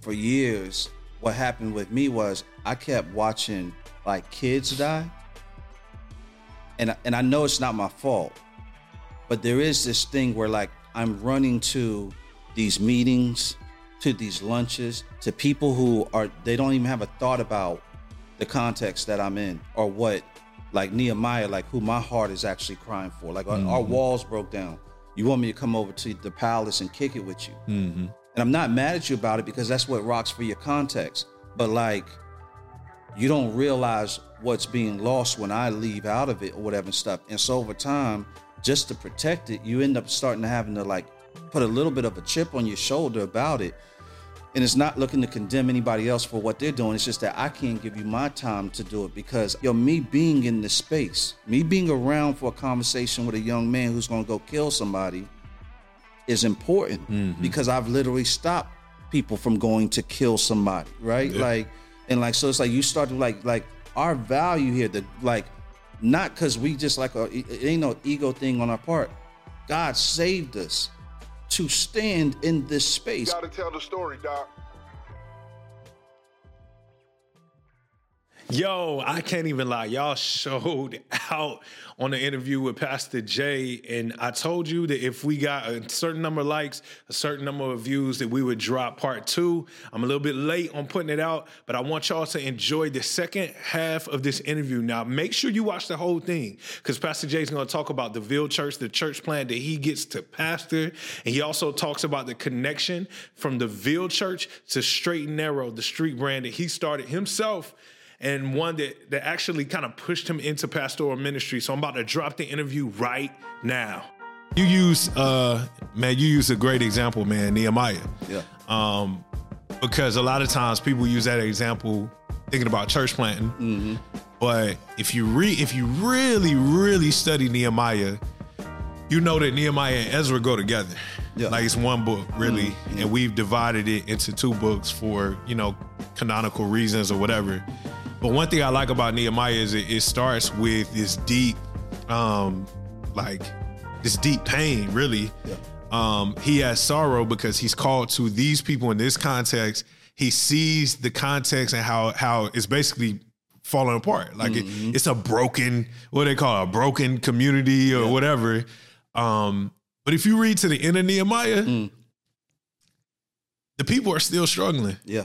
for years, what happened with me was I kept watching like kids die, and and I know it's not my fault, but there is this thing where like I'm running to these meetings, to these lunches, to people who are they don't even have a thought about the context that I'm in or what like Nehemiah, like who my heart is actually crying for. Like mm-hmm. our, our, walls broke down. You want me to come over to the palace and kick it with you. Mm-hmm. And I'm not mad at you about it because that's what rocks for your context. But like, you don't realize what's being lost when I leave out of it or whatever stuff. And so over time, just to protect it, you end up starting to having to like put a little bit of a chip on your shoulder about it and it's not looking to condemn anybody else for what they're doing. It's just that I can't give you my time to do it because, yo, me being in this space, me being around for a conversation with a young man who's to go kill somebody is important mm-hmm. because I've literally stopped people from going to kill somebody, right? Yeah. Like, and like, so it's like you start to like, like our value here, the like, not because we just like, a, it ain't no ego thing on our part. God saved us to stand in this space. You gotta tell the story, Doc. Yo, I can't even lie. Y'all showed out on the interview with Pastor Jay, and I told you that if we got a certain number of likes, a certain number of views, that we would drop part two. I'm a little bit late on putting it out, but I want y'all to enjoy the second half of this interview. Now, make sure you watch the whole thing because Pastor Jay is going to talk about the Ville Church, the church plan that he gets to pastor, and he also talks about the connection from the Ville Church to Straight and Narrow, the street brand that he started himself and one that, that actually kind of pushed him into pastoral ministry. So I'm about to drop the interview right now. You use, uh, man, you use a great example, man, Nehemiah. Yeah. Um, because a lot of times people use that example thinking about church planting. Mm-hmm. But if you read, if you really, really study Nehemiah, you know that Nehemiah and Ezra go together. Yeah. Like it's one book, really, mm-hmm. and we've divided it into two books for you know canonical reasons or whatever. But one thing I like about Nehemiah is it, it starts with this deep, um, like this deep pain, really. Yeah. Um, he has sorrow because he's called to these people in this context. He sees the context and how how it's basically falling apart. Like mm-hmm. it, it's a broken, what they call it, a broken community or yeah. whatever. Um, but if you read to the end of Nehemiah, mm. the people are still struggling. Yeah.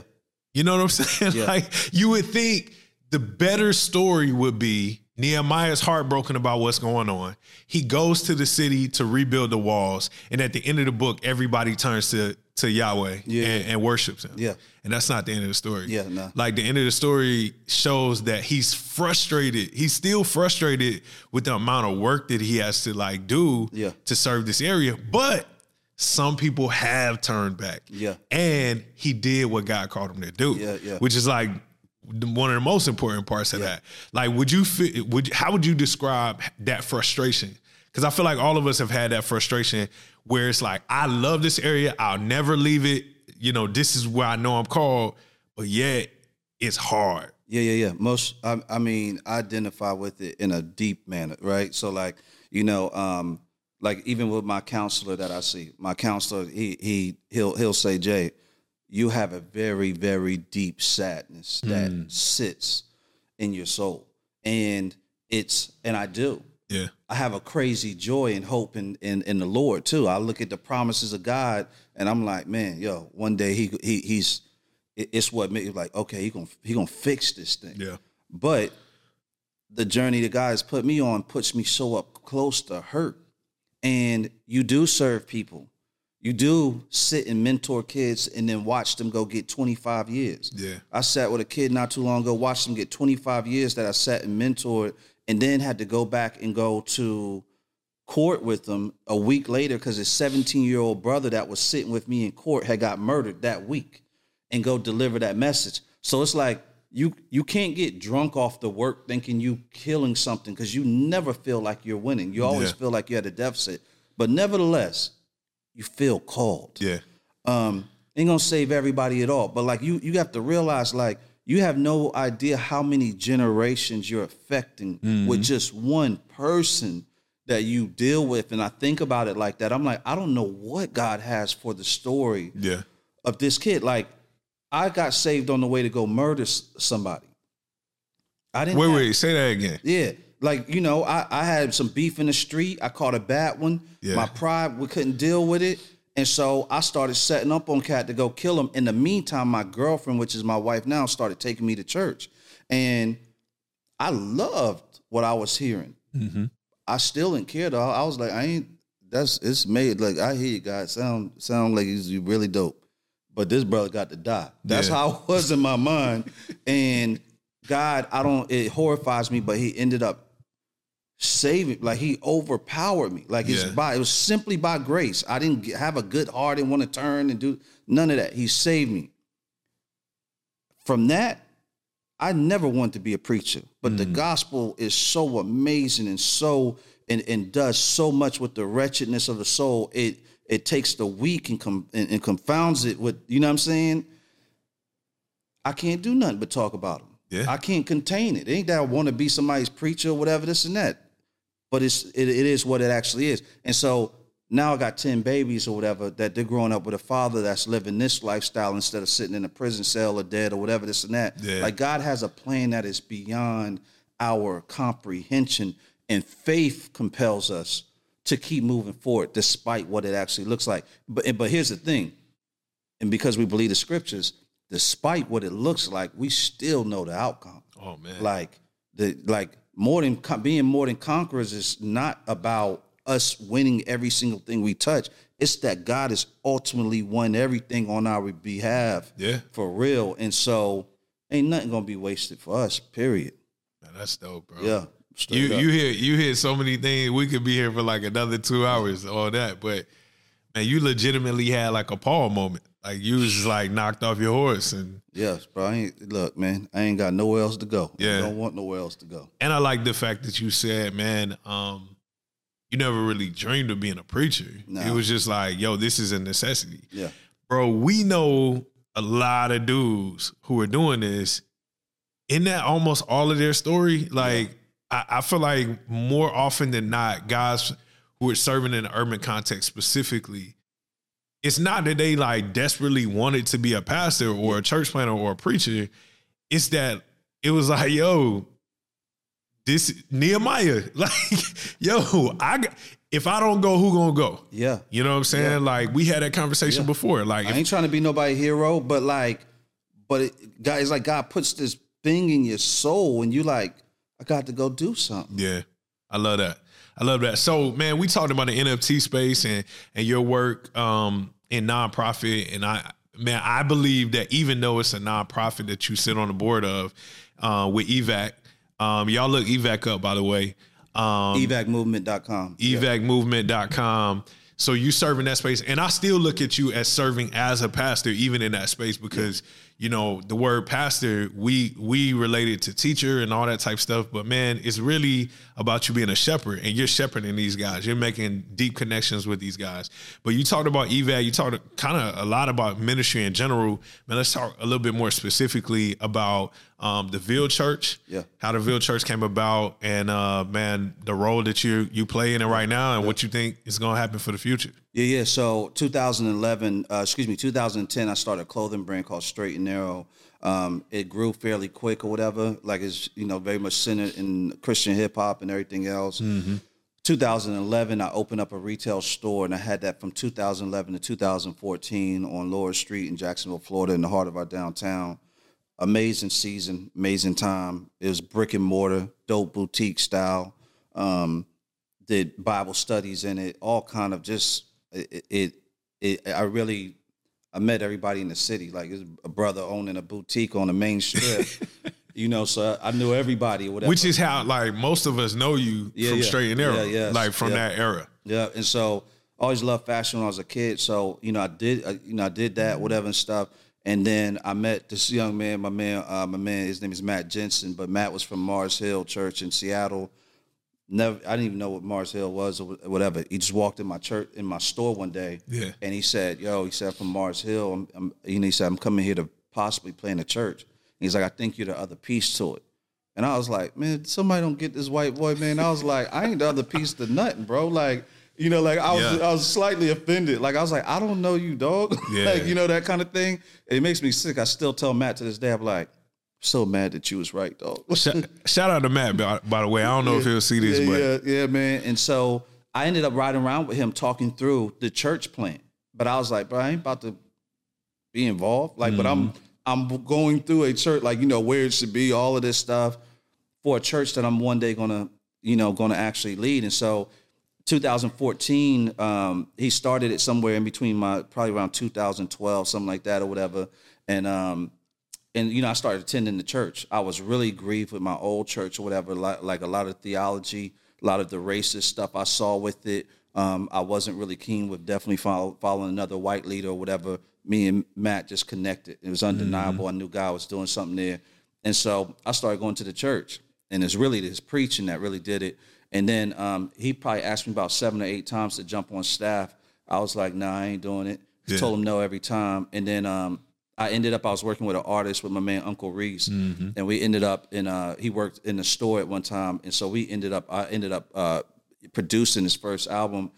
You know what I'm saying? Yeah. Like you would think the better story would be Nehemiah's heartbroken about what's going on. He goes to the city to rebuild the walls, and at the end of the book, everybody turns to to Yahweh yeah. and, and, worships him. Yeah, and that's not the end of the story. Yeah, no. Like the end of the story shows that he's frustrated. He's still frustrated with the amount of work that he has to like do yeah. to serve this area, but. Some people have turned back. Yeah. And he did what God called him to do. Yeah, yeah. Which is like one of the most important parts of yeah. that. Like, would you fit? Would how would you describe that frustration? Because I feel like all of us have had that frustration where it's like, I love this area, I'll never leave it. You know, this is where I know I'm called, but yet it's hard. Yeah, yeah, yeah. Most, I, I mean, I identify with it in a deep manner, right? So, like, you know, um, like even with my counselor that I see, my counselor, he he he'll he'll say, Jay, you have a very, very deep sadness that mm. sits in your soul. And it's, and I do. Yeah. I have a crazy joy and hope in, in, in the Lord too. I look at the promises of God and I'm like, man, yo, one day he, he he's, it's what made like, okay, he gonna, he gonna fix this thing. Yeah. But the journey that God has put me on puts me so up close to hurt. And you do serve people you do sit and mentor kids and then watch them go get 25 years. Yeah. I sat with a kid not too long ago, watched them get 25 years that I sat and mentored, and then had to go back and go to court with them a week later because his 17 year old brother that was sitting with me in court had got murdered that week and go deliver that message. So it's like you you can't get drunk off the work thinking you killing something because you never feel like you're winning. You always yeah. feel like you're at a deficit. But nevertheless, you feel called. Yeah. Um, ain't gonna save everybody at all, but like you, you have to realize like you have no idea how many generations you're affecting mm-hmm. with just one person that you deal with. And I think about it like that. I'm like, I don't know what God has for the story yeah. of this kid. Like I got saved on the way to go murder somebody. I didn't. Wait, have- wait, say that again. Yeah, like you know, I, I had some beef in the street. I caught a bad one. Yeah. My pride, we couldn't deal with it, and so I started setting up on cat to go kill him. In the meantime, my girlfriend, which is my wife now, started taking me to church, and I loved what I was hearing. Mm-hmm. I still didn't care though. I was like, I ain't. That's it's made. Like I hear you guys sound sound like he's really dope, but this brother got to die. That's Yeah. how I was in my mind, and God, I don't. It horrifies me, but He ended up saving. Like He overpowered me. Like it's Yeah. by it was simply by grace. I didn't have a good heart and want to turn and do none of that. He saved me. From that, I never wanted to be a preacher, but the mm. gospel is so amazing and so and, and does so much with the wretchedness of the soul. It it takes the weak and, com, and, and confounds it with you know what I'm saying. I can't do nothing but talk about them. Yeah. I can't contain it. It ain't that I want to be somebody's preacher or whatever this and that, but it's it, it is what it actually is. And so now I got ten babies or whatever that they're growing up with a father that's living this lifestyle instead of sitting in a prison cell or dead or whatever this and that. Yeah. Like God has a plan that is beyond our comprehension, and faith compels us to keep moving forward despite what it actually looks like. But but here's the thing, and because we believe the scriptures, despite what it looks like, we still know the outcome. Oh man. Like the like more than being more than conquerors is not about us winning every single thing we touch. It's that God has ultimately won everything on our behalf. Yeah. For real. And so ain't nothing gonna be wasted for us, period. Man, that's dope, bro. Yeah. You up. you hear you hear so many things. We could be here for like another two hours, all that. But man, you legitimately had like a Paul moment. Like you was just like knocked off your horse, and Yes, bro. I ain't look, man, I ain't got nowhere else to go. Yeah. I don't want nowhere else to go. and I like the fact that you said, man, um, you never really dreamed of being a preacher. No. It was just like, yo, this is a necessity, Yeah. bro. We know a lot of dudes who are doing this. In that almost all of their story, like I, I feel like more often than not, guys who are serving in the urban context specifically, it's not that they like desperately wanted to be a pastor or a church planter or a preacher. It's that it was like, yo, this Nehemiah, like, yo, I if I don't go, who gonna go? Yeah. You know what I'm saying? Yeah. Like we had that conversation Yeah. before. Like, I if, ain't trying to be nobody hero, but like, but it, God, it's like God puts this thing in your soul, and you like, I got to go do something. Yeah, I love that. I love that. So, man, we talked about the NFT space and and your work um, in nonprofit, and I, man, I believe that even though it's a nonprofit that you sit on the board of uh, with EVAC, um, y'all look EVAC up by the way. Um, EVACmovement.com. Yeah. evacmovement.com. So you serve in that space. And I still look at you as serving as a pastor, even in that space, because you know, the word pastor, we we related to teacher and all that type stuff. But man, it's really about you being a shepherd and you're shepherding these guys. You're making deep connections with these guys. But you talked about evac, you talked kind of a lot about ministry in general. Man, let's talk a little bit more specifically about um, the Ville Church. Yeah. How the Ville Church came about and uh man, the role that you you play in it right now and what you think is gonna happen for the future. Yeah, yeah. So 2011, uh, excuse me, 2010, I started a clothing brand called Straight and Narrow. Um, it grew fairly quick or whatever. Like it's you know very much centered in Christian hip hop and everything else. 2011, I opened up a retail store, and I had that from 2011 to 2014 on Laura Street in Jacksonville, Florida, in the heart of our downtown. Amazing season, amazing time. It was brick and mortar, dope boutique style. Um, did Bible studies in it, all kind of just it. it, it I really, I met everybody in the city. Like a brother owning a boutique on the main strip, you know. So I knew everybody. or Whatever. Which is how like most of us know you Yeah, from yeah. Straight and Narrow. Yeah, yes, like from yeah. that era. Yeah, and so I always loved fashion when I was a kid. So you know, I did, I, you know, I did that, whatever and stuff. And then I met this young man. My man, uh, my man, his name is Matt Jensen, but Matt was from Mars Hill Church in Seattle. Never, I didn't even know what Mars Hill was or whatever. He just walked in my church, in my store one day, Yeah. and he said, "Yo," he said, "From Mars Hill." I'm, I'm, you know, he said, "I'm coming here to possibly play in the church." And he's like, "I think you're the other piece to it." And I was like, man, somebody don't get this white boy, man. I was like, I ain't the other piece to nothing, bro. Like, You know, like I was Yeah. I was slightly offended. Like I was like, I don't know you, dog. Yeah. like, you know, that kind of thing. It makes me sick. I still tell Matt to this day, I'm like, so mad that you was right, dog. Shout, shout out to Matt, by, by the way. I don't know if he'll see this, yeah, but yeah, yeah, man. And so I ended up riding around with him talking through the church plan. But I was like, bro, I ain't about to be involved. Like, but I'm mm-hmm. I'm going through a church, like, you know, where it should be, all of this stuff for a church that I'm one day gonna, you know, gonna actually lead. And so 2014, um, he started it somewhere in between my probably around 2012, something like that or whatever. And um, and you know, I started attending the church. I was really grieved with my old church or whatever, like, like a lot of theology, a lot of the racist stuff I saw with it. Um, I wasn't really keen with definitely follow, following another white leader or whatever. Me and Matt just connected. It was undeniable. I knew God was doing something there, and so I started going to the church. And it's really this preaching that really did it. And then um, he probably asked me about seven or eight times to jump on staff. I was like, Nah, I ain't doing it. Yeah. Told him no every time. And then um, I ended up I was working with an artist with my man Uncle Reece, and we ended up in uh he worked in the store at one time, and so we ended up I ended up uh producing his first album,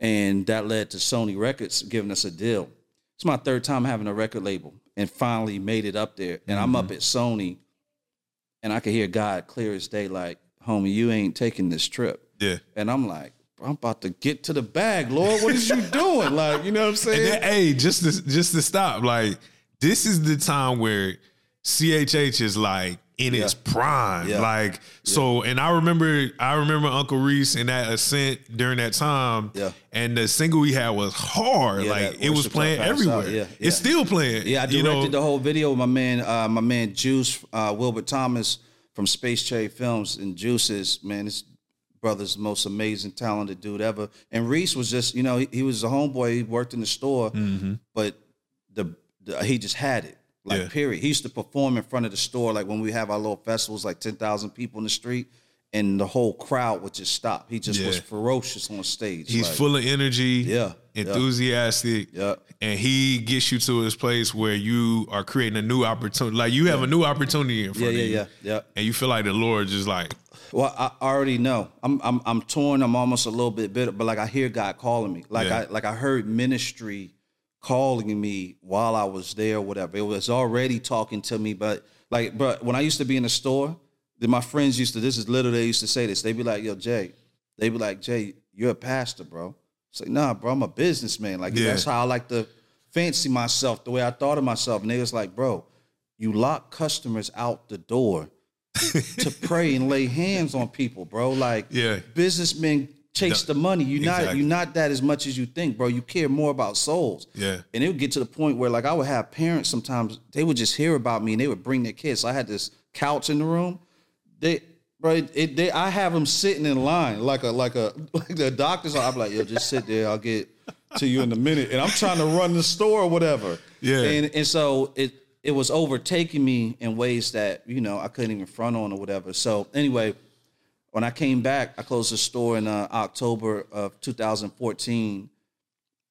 and that led to Sony Records giving us a deal. It's my third time having a record label, and finally made it up there, and I'm up at Sony, and I could hear God clear as day, like, "Homie, you ain't taking this trip," yeah. and I'm like. I'm about to get to the bag, Lord. What is you doing? Like, you know what I'm saying? And then, hey, just to just to stop, like this is the time where CHH is like in its prime. Yeah. Like so, and I remember I remember Uncle Reece and that ascent during that time. Yeah. And the single he had was hard. Yeah, like it was playing Till I Pass everywhere. Out. Yeah, yeah. It's still playing. Yeah, I you directed know? the whole video with my man, uh, my man Juice, uh, Wilbert Thomas from Space Cherry Films, and Juices, man, this brother's the most amazing, talented dude ever. And Reece was just, you know, he, he was a homeboy. He worked in the store, mm-hmm. but the, the he just had it. Like Yeah. period. He used to perform in front of the store, like when we have our little festivals, like ten thousand people in the street, and the whole crowd would just stop. He just was ferocious on stage. He's like, full of energy, Yeah, yeah. Enthusiastic, Yeah. and he gets you to his place where you are creating a new opportunity. Like you have a new opportunity in front yeah, of you, yeah, yeah. and you feel like the Lord just like, Well, I already know. I'm I'm I'm torn. I'm almost a little bit bitter, but like I hear God calling me. Like Yeah. I like I heard ministry calling me while I was there, or whatever. It was already talking to me, but like, but when I used to be in the store, then my friends used to. This is literally they used to say this. They'd be like, "Yo, Jay," they'd be like, "Jay, you're a pastor, bro." It's like, nah, bro, I'm a businessman. Like Yeah. that's how I like to fancy myself, the way I thought of myself. And they was like, bro, you lock customers out the door to pray and lay hands on people, bro. Like Yeah. businessmen chase the money. You not Exactly. you not that as much as you think, bro. You care more about souls. Yeah. And it would get to the point where like I would have parents sometimes they would just hear about me and they would bring their kids. So I had this couch in the room. They bro, it, it- they I have them sitting in line like a like a like the doctors. I'm like, yo, just sit there. I'll get to you in a minute. And I'm trying to run the store or whatever. Yeah. And and so it it was overtaking me in ways that you know I couldn't even front on or whatever. So anyway, when I came back, I closed the store in uh, October of 2014,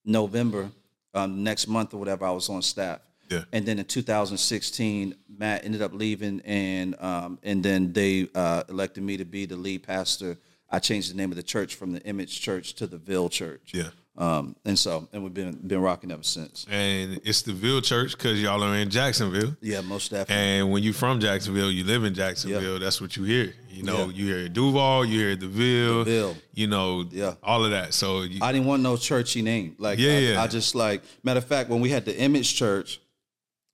November, um, next month or whatever. I was on staff. Yeah. And then in 2016, Matt ended up leaving, and um, and then they uh, elected me to be the lead pastor. I changed the name of the church from the Image Church to the Ville Church. Yeah. Um, and so, and we've been been rocking ever since. and it's the Ville Church because y'all are in Jacksonville. Yeah, most definitely. And when you're from Jacksonville, you live in Jacksonville. Yeah. That's what you hear. You know, Yeah. you hear Duval, you hear the Ville, Ville. you know, Yeah. all of that. So you, I didn't want no churchy name. Like, Yeah, I, yeah. I just like, matter of fact, when we had the Image Church,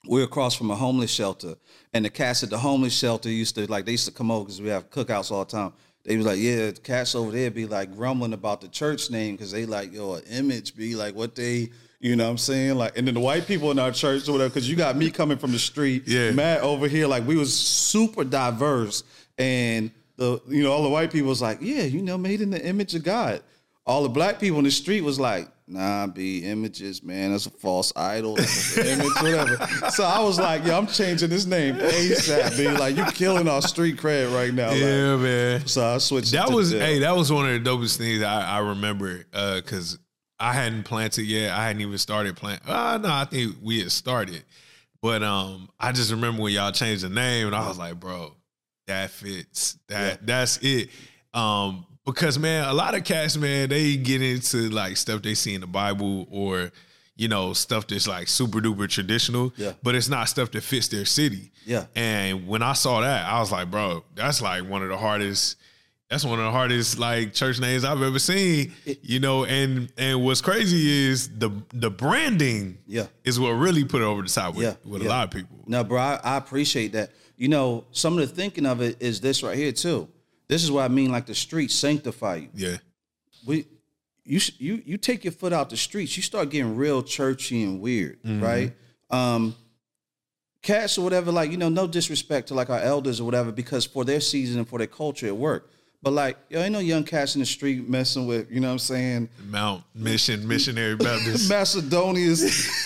we were across from a homeless shelter, and the cats at the homeless shelter used to like they used to come over because we have cookouts all the time. They was like, yeah, the cats over there be like grumbling about the church name because they like, yo, image be like what they, you know what I'm saying? Like, and then the white people in our church or whatever, because you got me coming from the street, Yeah. Matt over here, like we was super diverse. And the, you know, all the white people was like, yeah, you know, made in the image of God. All the black people in the street was like, nah, be images, man. That's a false idol. Image, whatever. So I was like, yo, I'm changing this name ASAP, be like, you killing our street cred right now. Like, yeah, man. so I switched. it That was hey, that was one of the dopest things I, I remember because I hadn't planted yet. I hadn't even started planting. Uh, no, I think we had started, but um, I just remember when y'all changed the name, and I was like, bro, that fits. That Yeah. that's it. Um, because man, a lot of cats, man, they get into like stuff they see in the Bible or you know stuff that's like super duper traditional. Yeah. But it's not stuff that fits their city. Yeah. And when I saw that, I was like, bro, that's like one of the hardest. That's one of the hardest like church names I've ever seen. you know, and and what's crazy is the the branding. Yeah. Is what really put it over the top with, Yeah, with a lot of people. No, bro, I, I appreciate that. You know, some of the thinking of it is this right here too. This is what I mean, like the streets sanctify you. Yeah. we you you you take your foot out the streets, you start getting real churchy and weird, Mm-hmm. right? Um cats or whatever, like, you know, no disrespect to like our elders or whatever, because for their season and for their culture it worked. But like, yo, ain't no young cats in the street messing with, you know what I'm saying? Mount Mission Missionary Baptist. Macedonians.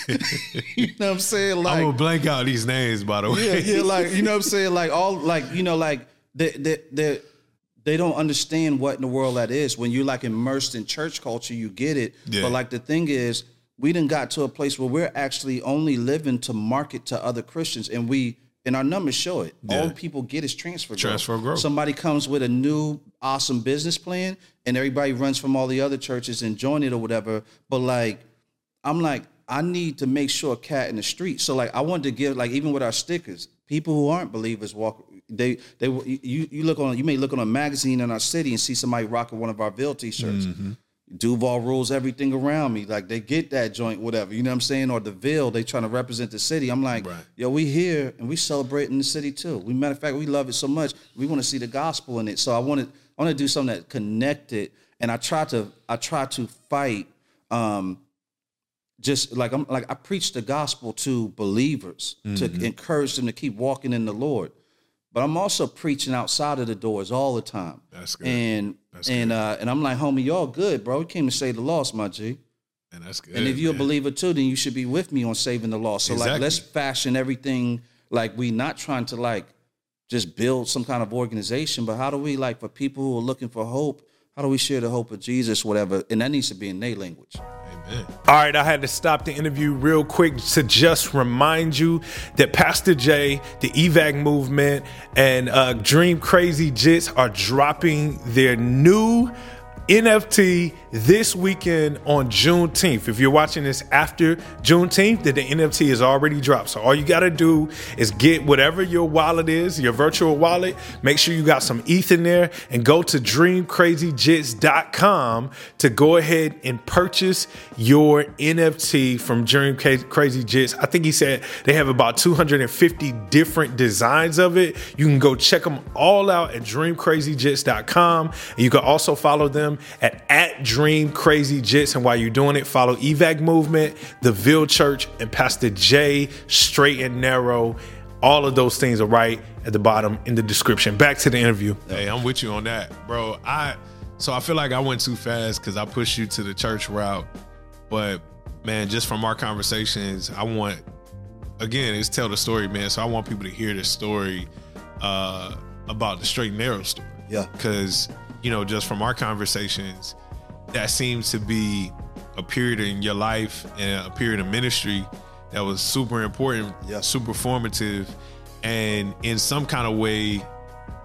you know what I'm saying? Like I'm gonna blank out these names, by the way. yeah, yeah, like you know what I'm saying? Like all like, you know, like the they they they don't understand what in the world that is. When you're like immersed in church culture, you get it. Yeah. But like the thing is, we didn't got to a place where we're actually only living to market to other Christians and we and our numbers show it. Yeah. All people get is transfer growth. Transfer growth. Somebody comes with a new awesome business plan and everybody runs from all the other churches and join it or whatever. But like I'm like, I need to make sure a cat in the street. So like, I wanted to give like even with our stickers, people who aren't believers walk. They they you you look on you may look on a magazine in our city and see somebody rocking one of our Ville t-shirts. Duval rules everything around me. Like they get that joint, whatever. You know what I'm saying? Or the Ville, they trying to represent the city. I'm like, Right. yo, we here and we celebrating the city too. We matter of fact, we love it so much. We want to see the gospel in it. So I wanted I want to do something that connected. And I try to I try to fight um just like I'm like I preach the gospel to believers to encourage them to keep walking in the Lord. But I'm also preaching outside of the doors all the time. That's good. And That's and uh and I'm like, homie, y'all good, bro. You came to save the lost, my G. And that's good. And if you're a believer too, then you should be with me on saving the lost. So like let's fashion everything like we not trying to like just build some kind of organization, but how do we like for people who are looking for hope, how do we share the hope of Jesus, whatever? And that needs to be in their language. Amen. All right, I had to stop the interview real quick to just remind you that Pastor J, the EVAC movement, and uh, Dream Crazy Jits are dropping their new NFT this weekend on Juneteenth. If you're watching this after Juneteenth, then the NFT is already dropped. So all you got to do is get whatever your wallet is, your virtual wallet. Make sure you got some ETH in there and go to dreamcrazyjits.com to go ahead and purchase your NFT from Dream Crazy Jits. I think he said they have about 250 different designs of it. You can go check them all out at dreamcrazyjits.com. And you can also follow them at, at Dream Crazy Jits. And while you're doing it, follow EVAC Movement, the Ville Church, and Pastor J, Straight and Narrow. All of those things are right at the bottom in the description. Back to the interview. Hey, I'm with you on that, bro. I so I feel like I went too fast because I pushed you to the church route, but man, just from our conversations, I want again, it's tell the story, man. So I want people to hear the story uh, about the straight and narrow story. Yeah. because you know, just from our conversations, that seems to be a period in your life and a period of ministry that was super important, Yeah. super formative, and in some kind of way,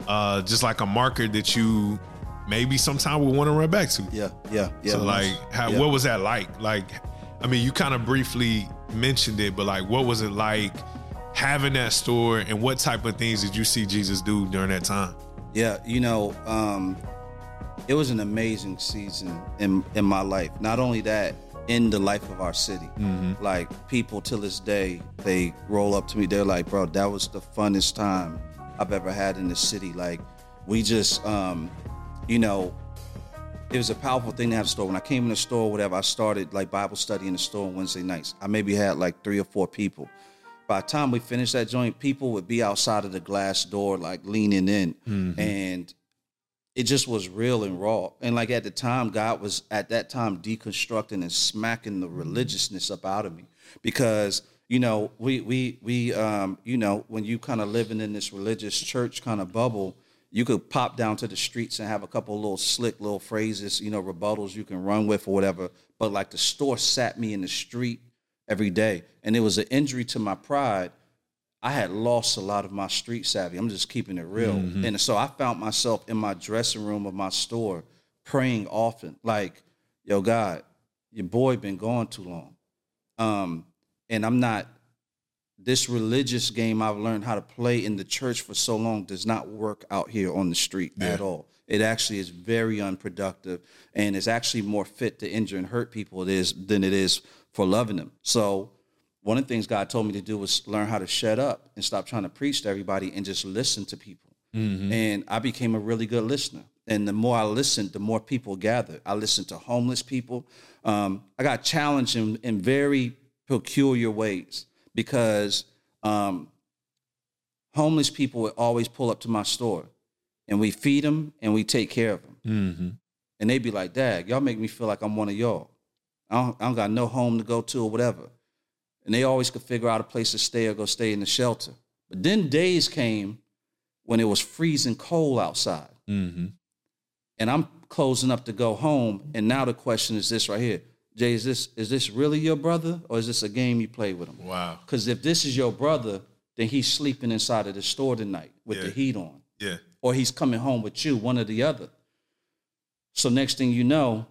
uh, just like a marker that you maybe sometime will want to run back to. Yeah, yeah, yeah. so like, how, yeah. what was that like? Like, I mean, you kind of briefly mentioned it, but like, what was it like having that store, and what type of things did you see Jesus do during that time? Yeah, you know, um, it was an amazing season in in my life. Not only that, in the life of our city. Like people till this day, they roll up to me. They're like, "Bro, that was the funnest time I've ever had in the city." Like we just, um, you know, it was a powerful thing to have a store. When I came in the store, whatever, I started like Bible study in the store on Wednesday nights. I maybe had like three or four people. By the time we finished that joint, people would be outside of the glass door, like leaning in, and it just was real and raw. And like at the time, God was at that time deconstructing and smacking the religiousness up out of me. Because you know we we we um you know when you kind of living in this religious church kind of bubble you could pop down to the streets and have a couple little slick little phrases you know rebuttals you can run with or whatever. But like the store sat me in the street every day. And it was an injury to my pride I had lost a lot of my street savvy. I'm just keeping it real. And so I found myself in my dressing room of my store praying often, like, yo, God, your boy been gone too long. Um, and I'm not this religious game I've learned how to play in the church for so long does not work out here on the street Yeah. at all. It actually is very unproductive and it's actually more fit to injure and hurt people it is than it is for loving them. So one of the things God told me to do was learn how to shut up and stop trying to preach to everybody and just listen to people. And I became a really good listener. And the more I listened, the more people gathered. I listened to homeless people. Um, I got challenged in, in very peculiar ways because um, homeless people would always pull up to my store and we feed them and we take care of them. Mm-hmm. And they'd be like, Dad, y'all make me feel like I'm one of y'all. I don't, I don't got no home to go to or whatever. And they always could figure out a place to stay or go stay in the shelter. But then days came when it was freezing cold outside. Mm-hmm. And I'm closing up to go home. And now the question is this right here. Jay, is this is this really your brother or is this a game you play with him? Wow. Because if this is your brother, then he's sleeping inside of the store tonight with the heat on Yeah. or he's coming home with you, one or the other. So next thing you know,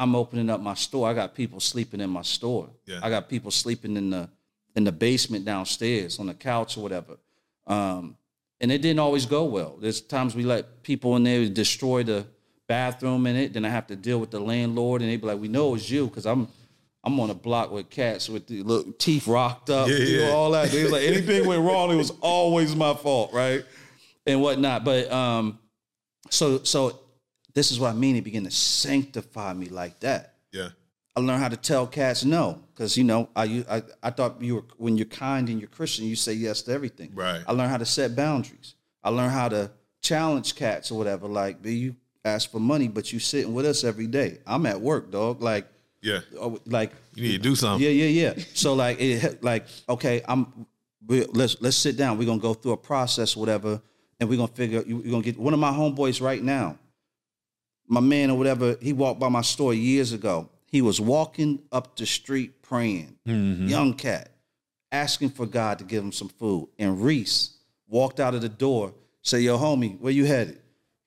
I'm opening up my store. I got people sleeping in my store. Yeah. I got people sleeping in the in the basement downstairs on the couch or whatever. Um, and it didn't always go well. There's times we let people in there destroy the bathroom in it. Then I have to deal with the landlord, and they be like, "We know it's you," because I'm I'm on a block with cats with the little teeth rocked up, Yeah, you know, yeah. all that. They was like, anything went wrong, it was always my fault, right? And whatnot. But um, so so this is what I mean. He began to sanctify me like that. Yeah. I learned how to tell cats no, because you know I I thought you were when you're kind and you're Christian, you say yes to everything. Right. I learned how to set boundaries. I learned how to challenge cats or whatever. Like, "B, you ask for money, but you sitting with us every day. I'm at work, dog. Like, Yeah. oh, like You need to do something. yeah, yeah, yeah. So like it like okay, I'm we, let's let's sit down. We're gonna go through a process, whatever, and we're gonna figure. You're gonna get one of my homeboys right now. My man or whatever, he walked by my store years ago. He was walking up the street praying, mm-hmm. young cat, asking for God to give him some food. And Reece walked out of the door, said, "Yo, homie, where you headed?"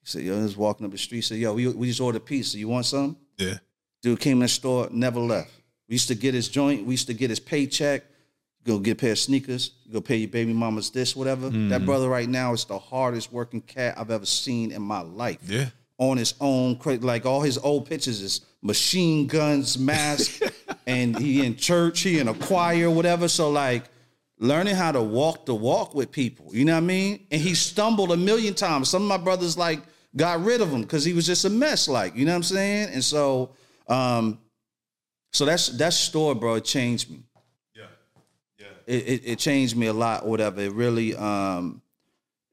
He said, "Yo, I was walking up the street." Said, "Yo, we, we just ordered pizza. You want some?" Yeah. Dude came in the store, never left. We used to get his joint. We used to get his paycheck. Go get a pair of sneakers. Go pay your baby mamas this, whatever. That mm-hmm. brother right now is the hardest working cat I've ever seen in my life. Yeah. On his own, like all his old pictures is machine guns, mask, and he in church, he in a choir, whatever. So like learning how to walk the walk with people, you know what I mean? And he stumbled a million times. Some of my brothers like got rid of him because he was just a mess, like you know what I'm saying. And so, um, so that's that store, bro. It changed me. Yeah. Yeah. It, it, it changed me a lot, or whatever. It really, um,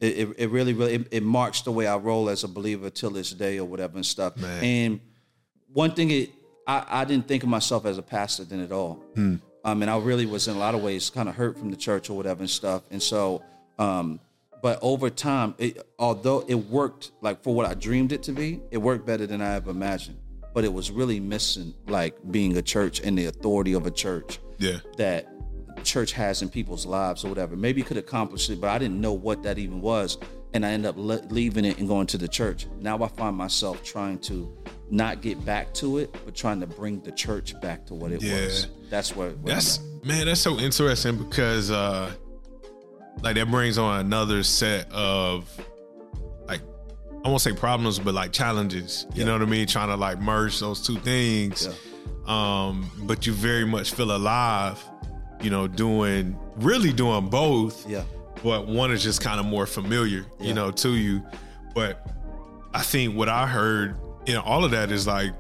it, it, it really, really, it, it marks the way I roll as a believer till this day, or whatever and stuff. Man. And one thing, it I, I didn't think of myself as a pastor then at all. Um, and I really was in a lot of ways kind of hurt from the church or whatever and stuff. And so, um, but over time, it, although it worked like for what I dreamed it to be, it worked better than I ever imagined. But it was really missing like being a church and the authority of a church Yeah. that church has in people's lives or whatever. Maybe could accomplish it, but I didn't know what that even was. And I end up le- leaving it and going to the church. Now I find myself trying to not get back to it, but trying to bring the church back to what it Yeah. was. That's where, where That's man, that's so interesting because uh like that brings on another set of like I won't say problems, but like challenges. You Yeah. know what I mean? Trying to like merge those two things. Um, but you very much feel alive, you know, doing really doing both. Yeah. But one is just kind of more familiar, Yeah. you know, to you. But I think what I heard in all of that is like,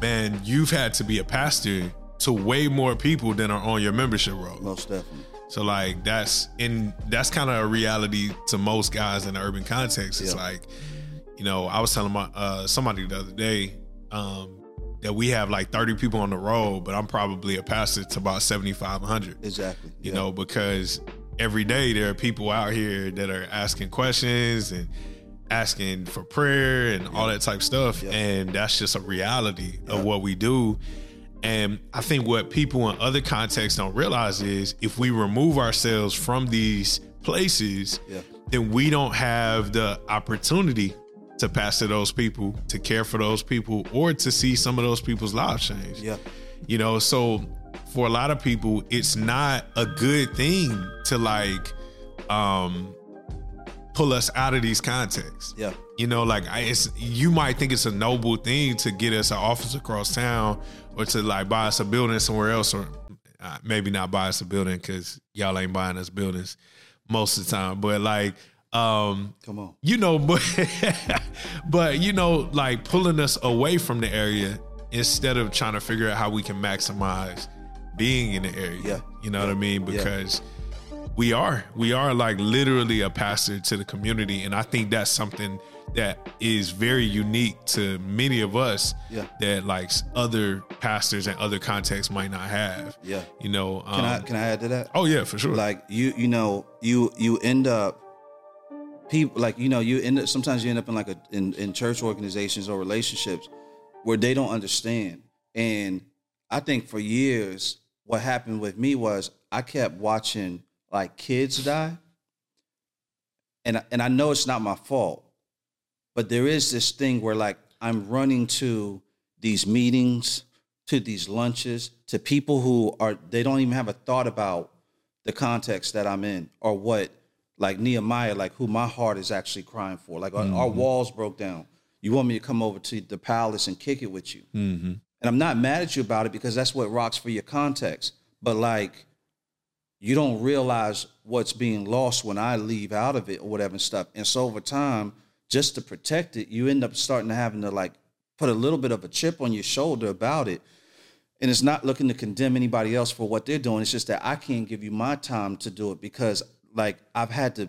man, you've had to be a pastor to way more people than are on your membership roll. Most definitely. So like that's in that's kind of a reality to most guys in the urban context. It's Yeah. like, you know, I was telling my uh somebody the other day um that we have like 30 people on the road, but I'm probably a pastor to about 7,500 Exactly. you Yeah. know, because every day there are people out here that are asking questions and asking for prayer and all that type stuff. Yeah. And that's just a reality Yeah. of what we do. And I think what people in other contexts don't realize is if we remove ourselves from these places, Yeah. then we don't have the opportunity to pastor those people, to care for those people, or to see some of those people's lives change. Yeah. You know, so for a lot of people, it's not a good thing to like um pull us out of these contexts. Yeah. You know, like I, it's you might think it's a noble thing to get us an office across town or to like buy us a building somewhere else or uh, maybe not buy us a building because y'all ain't buying us buildings most of the time. But like um Come on. you know but but you know like pulling us away from the area instead of trying to figure out how we can maximize being in the area Yeah. you know what i mean Yeah. because we are we are like literally a pastor to the community and i think that's something that is very unique to many of us Yeah. that like other pastors and other contexts might not have Yeah. you know um, Can I can I add to that? oh yeah for sure like you you know you you end up people like you know you end up sometimes you end up in like a in, in church organizations or relationships where they don't understand. And i think for years what happened with me was i kept watching like kids die. And and i know it's not my fault but there is this thing where like i'm running to these meetings to these lunches to people who are they don't even have a thought about the context that i'm in or what like nehemiah like who my heart is actually crying for like our, our mm-hmm. walls broke down you want me to come over to the palace and kick it with you mm-hmm. and i'm not mad at you about it because that's what rocks for your context but like you don't realize what's being lost when I leave out of it or whatever and stuff. And so over time, just to protect it, you end up starting to having to like put a little bit of a chip on your shoulder about it. And it's not looking to condemn anybody else for what they're doing. It's just that I can't give you my time to do it because like I've had to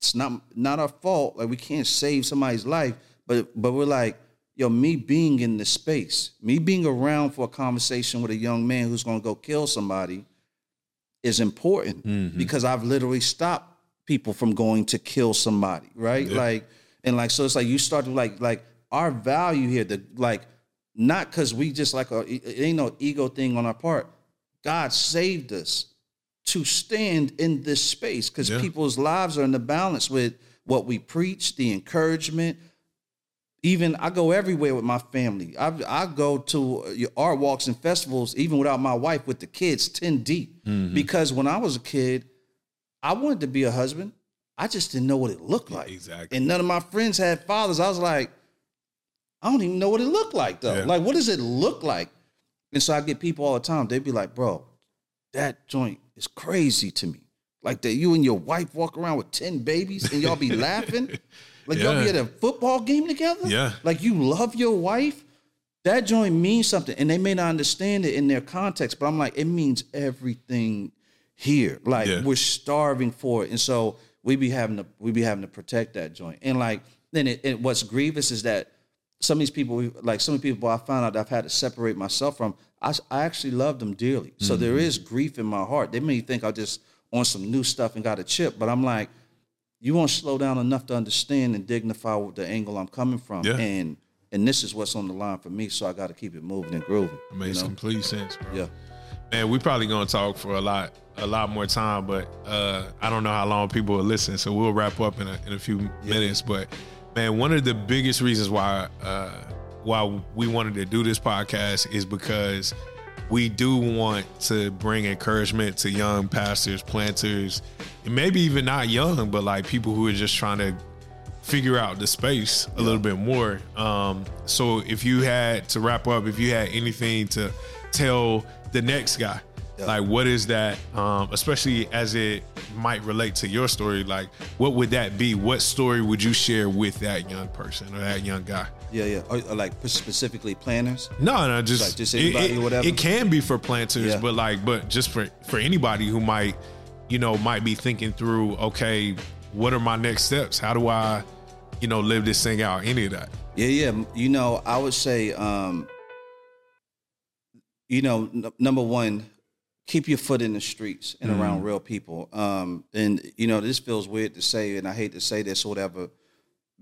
it's not not our fault. Like we can't save somebody's life, but but we're like, yo, me being in this space, me being around for a conversation with a young man who's gonna go kill somebody is important mm-hmm. because I've literally stopped people from going to kill somebody, right? Like, and like, so it's like you start to like, like our value here, the like, not because we just like a, it ain't no ego thing on our part. God saved us to stand in this space because Yeah. people's lives are in the balance with what we preach, the encouragement, even I go everywhere with my family. I I go to art walks and festivals even without my wife with the kids ten deep mm-hmm. because when I was a kid, I wanted to be a husband. I just didn't know what it looked like. exactly. And none of my friends had fathers. I was like, I don't even know what it looked like though. Yeah. Like, what does it look like? And so I get people all the time. They'd be like, bro, that joint is crazy to me. Like that you and your wife walk around with 10 babies and y'all be laughing. Like y'all be at a football game together. Yeah. Like you love your wife. That joint means something. And they may not understand it in their context, but I'm like, it means everything here. Like Yeah. we're starving for it. And so we be having to we be having to protect that joint. And like then it, and what's grievous is that some of these people, like some of the people I found out I've had to separate myself from, I, I actually love them dearly. So there is grief in my heart. They may think I just on some new stuff and got a chip, but I'm like, you won't slow down enough to understand and dignify the angle I'm coming from. Yeah. And and this is what's on the line for me, so I got to keep it moving and grooving. It makes you know? complete sense bro. Yeah. Man, we probably gonna talk for a lot, a lot more time, but uh, I don't know how long people will listen, so we'll wrap up in a, in a few minutes. But man, one of the biggest reasons why uh, why we wanted to do this podcast is because we do want to bring encouragement to young pastors, planters, and maybe even not young, but like people who are just trying to figure out the space a little bit more. Um, so if you had to wrap up, if you had anything to tell the next guy, Yeah. like what is that, um, especially as it might relate to your story, like what would that be? What story would you share with that young person or that young guy? Yeah, yeah. Or, or like specifically planners. No, no, just Like, just anybody it, whatever? It can be for planters, Yeah. but like, but just for for anybody who might, you know, might be thinking through, okay, what are my next steps? How do I, you know, live this thing out? Any of that? Yeah, yeah. You know, I would say, um, you know, n- number one, keep your foot in the streets and around real people. Um, and you know, this feels weird to say, and I hate to say this or whatever.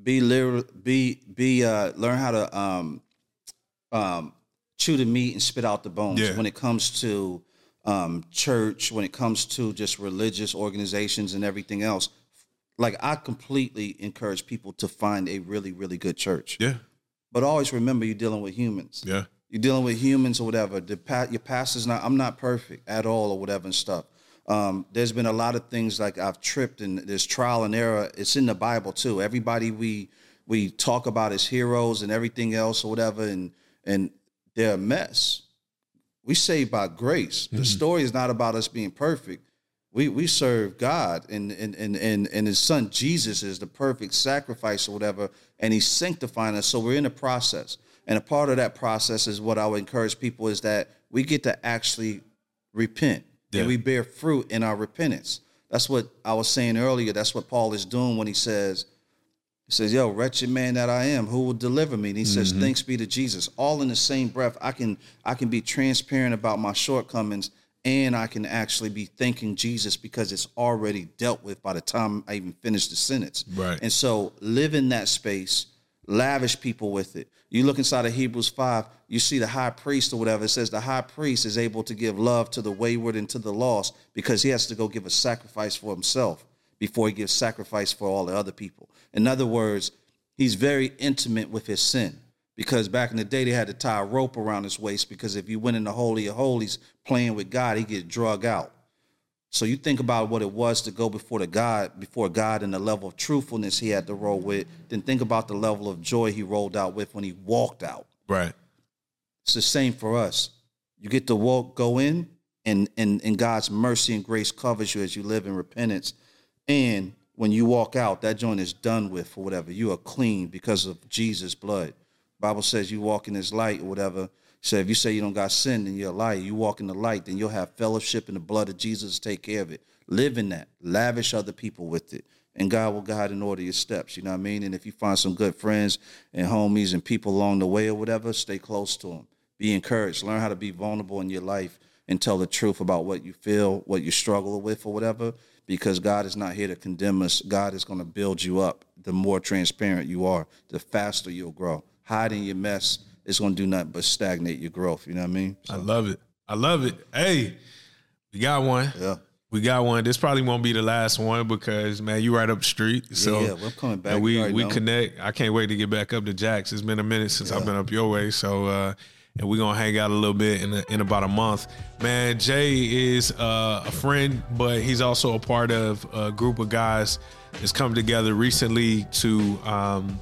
Be literal, be be uh, learn how to um, um, chew the meat and spit out the bones Yeah. when it comes to um, church, when it comes to just religious organizations and everything else. like I completely encourage people to find a really, really good church. Yeah. But always remember you're dealing with humans. Yeah. You're dealing with humans or whatever. The pa- your pastor's not. I'm not perfect at all or whatever and stuff. Um, there's been a lot of things like I've tripped and there's trial and error. It's in the Bible too. Everybody we we talk about as heroes and everything else or whatever, and and they're a mess. We saved by grace. The story is not about us being perfect. We we serve God and and and and, and his son Jesus is the perfect sacrifice or whatever, and he's sanctifying us. So we're in the process. And a part of that process is what I would encourage people is that we get to actually repent Yeah. and we bear fruit in our repentance. That's what I was saying earlier. That's what Paul is doing when he says, he says, Yo, wretched man that I am, who will deliver me? And he says, mm-hmm. Thanks be to Jesus. All in the same breath, I can I can be transparent about my shortcomings and I can actually be thanking Jesus because it's already dealt with by the time I even finish the sentence. Right. And so live in that space, lavish people with it. You look inside of Hebrews 5, you see the high priest or whatever. It says the high priest is able to give love to the wayward and to the lost because he has to go give a sacrifice for himself before he gives sacrifice for all the other people. In other words, he's very intimate with his sin because back in the day they had to tie a rope around his waist because if you went in the holy of holies playing with God, he get drug out. So you think about what it was to go before the God, before God, and the level of truthfulness he had to roll with. Then think about the level of joy he rolled out with when he walked out. Right. It's the same for us. You get to walk, go in, and and and God's mercy and grace covers you as you live in repentance. And when you walk out, that joint is done with for whatever. You are clean because of Jesus' blood. Bible says you walk in His light or whatever. So if you say you don't got sin, then you're a liar. You walk in the light, then you'll have fellowship in the blood of Jesus take care of it. Live in that. Lavish other people with it. And God will guide and order your steps. You know what I mean? And if you find some good friends and homies and people along the way or whatever, stay close to them. Be encouraged. Learn how to be vulnerable in your life and tell the truth about what you feel, what you struggle with, or whatever. Because God is not here to condemn us. God is going to build you up. The more transparent you are, the faster you'll grow. Hiding your mess going to do nothing but stagnate your growth. You know what I mean? I love it. I love it. Hey, we got one. Yeah. We got one. This probably won't be the last one because man, you right up the street. So yeah, we're coming back. we we know. connect. I can't wait to get back up to Jax. It's been a minute since I've been up your way. So uh and we're gonna hang out a little bit in, in about a month. Man, Jay is uh, a friend, but he's also a part of a group of guys that's come together recently to um,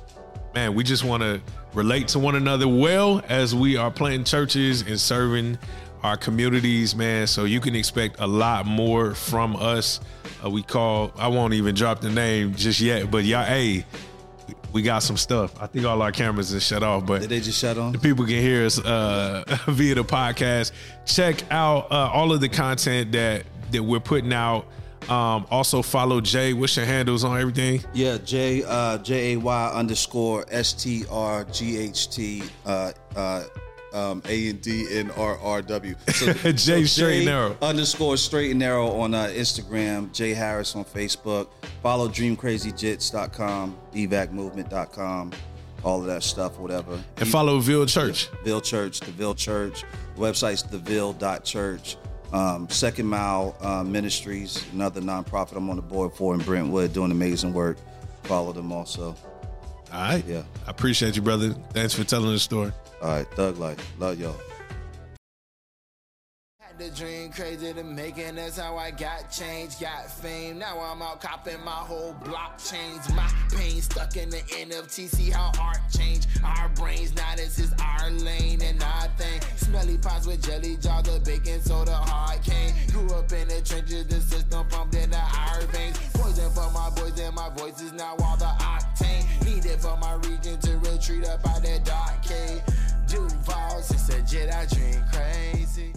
man, we just want to relate to one another well as we are planting churches and serving our communities, man. So you can expect a lot more from us. Uh, we call, I won't even drop the name just yet, but y'all, hey, we got some stuff. I think all our cameras are shut off, but Did they just shut on? The people can hear us uh, via the podcast. Check out uh, all of the content that that we're putting out. Um, also follow Jay. What's your handles on everything? Yeah, J uh, J A Y underscore S T R G H T uh, uh, um, A N D N R R W. So, J straight and narrow. underscore straight and narrow on uh, Instagram. Jay Harris on Facebook. Follow DreamCrazyJits.com, EvacMovement.com, all of that stuff, whatever. And follow Ville Church. Ville Church, the Ville Church. Website's theville.church. Um, Second Mile uh, Ministries, another nonprofit I'm on the board for in Brentwood, doing amazing work. Follow them also. All right. Yeah. I appreciate you, brother. Thanks for telling the story. All right, Thug Life. Love y'all. The dream crazy to make it, that's how I got change, got fame. Now I'm out copping my whole block change. My pain stuck in the NFT, see how art change. Our brains, now this is our lane and our thing. Smelly pots with jelly jars, the baking soda hard cane. Grew up in the trenches, the system pumped into our veins. Poison for my boys and my voice is now all the octane. Needed for my region to retreat up out that dark cave. Duval, since a jet, I dream crazy.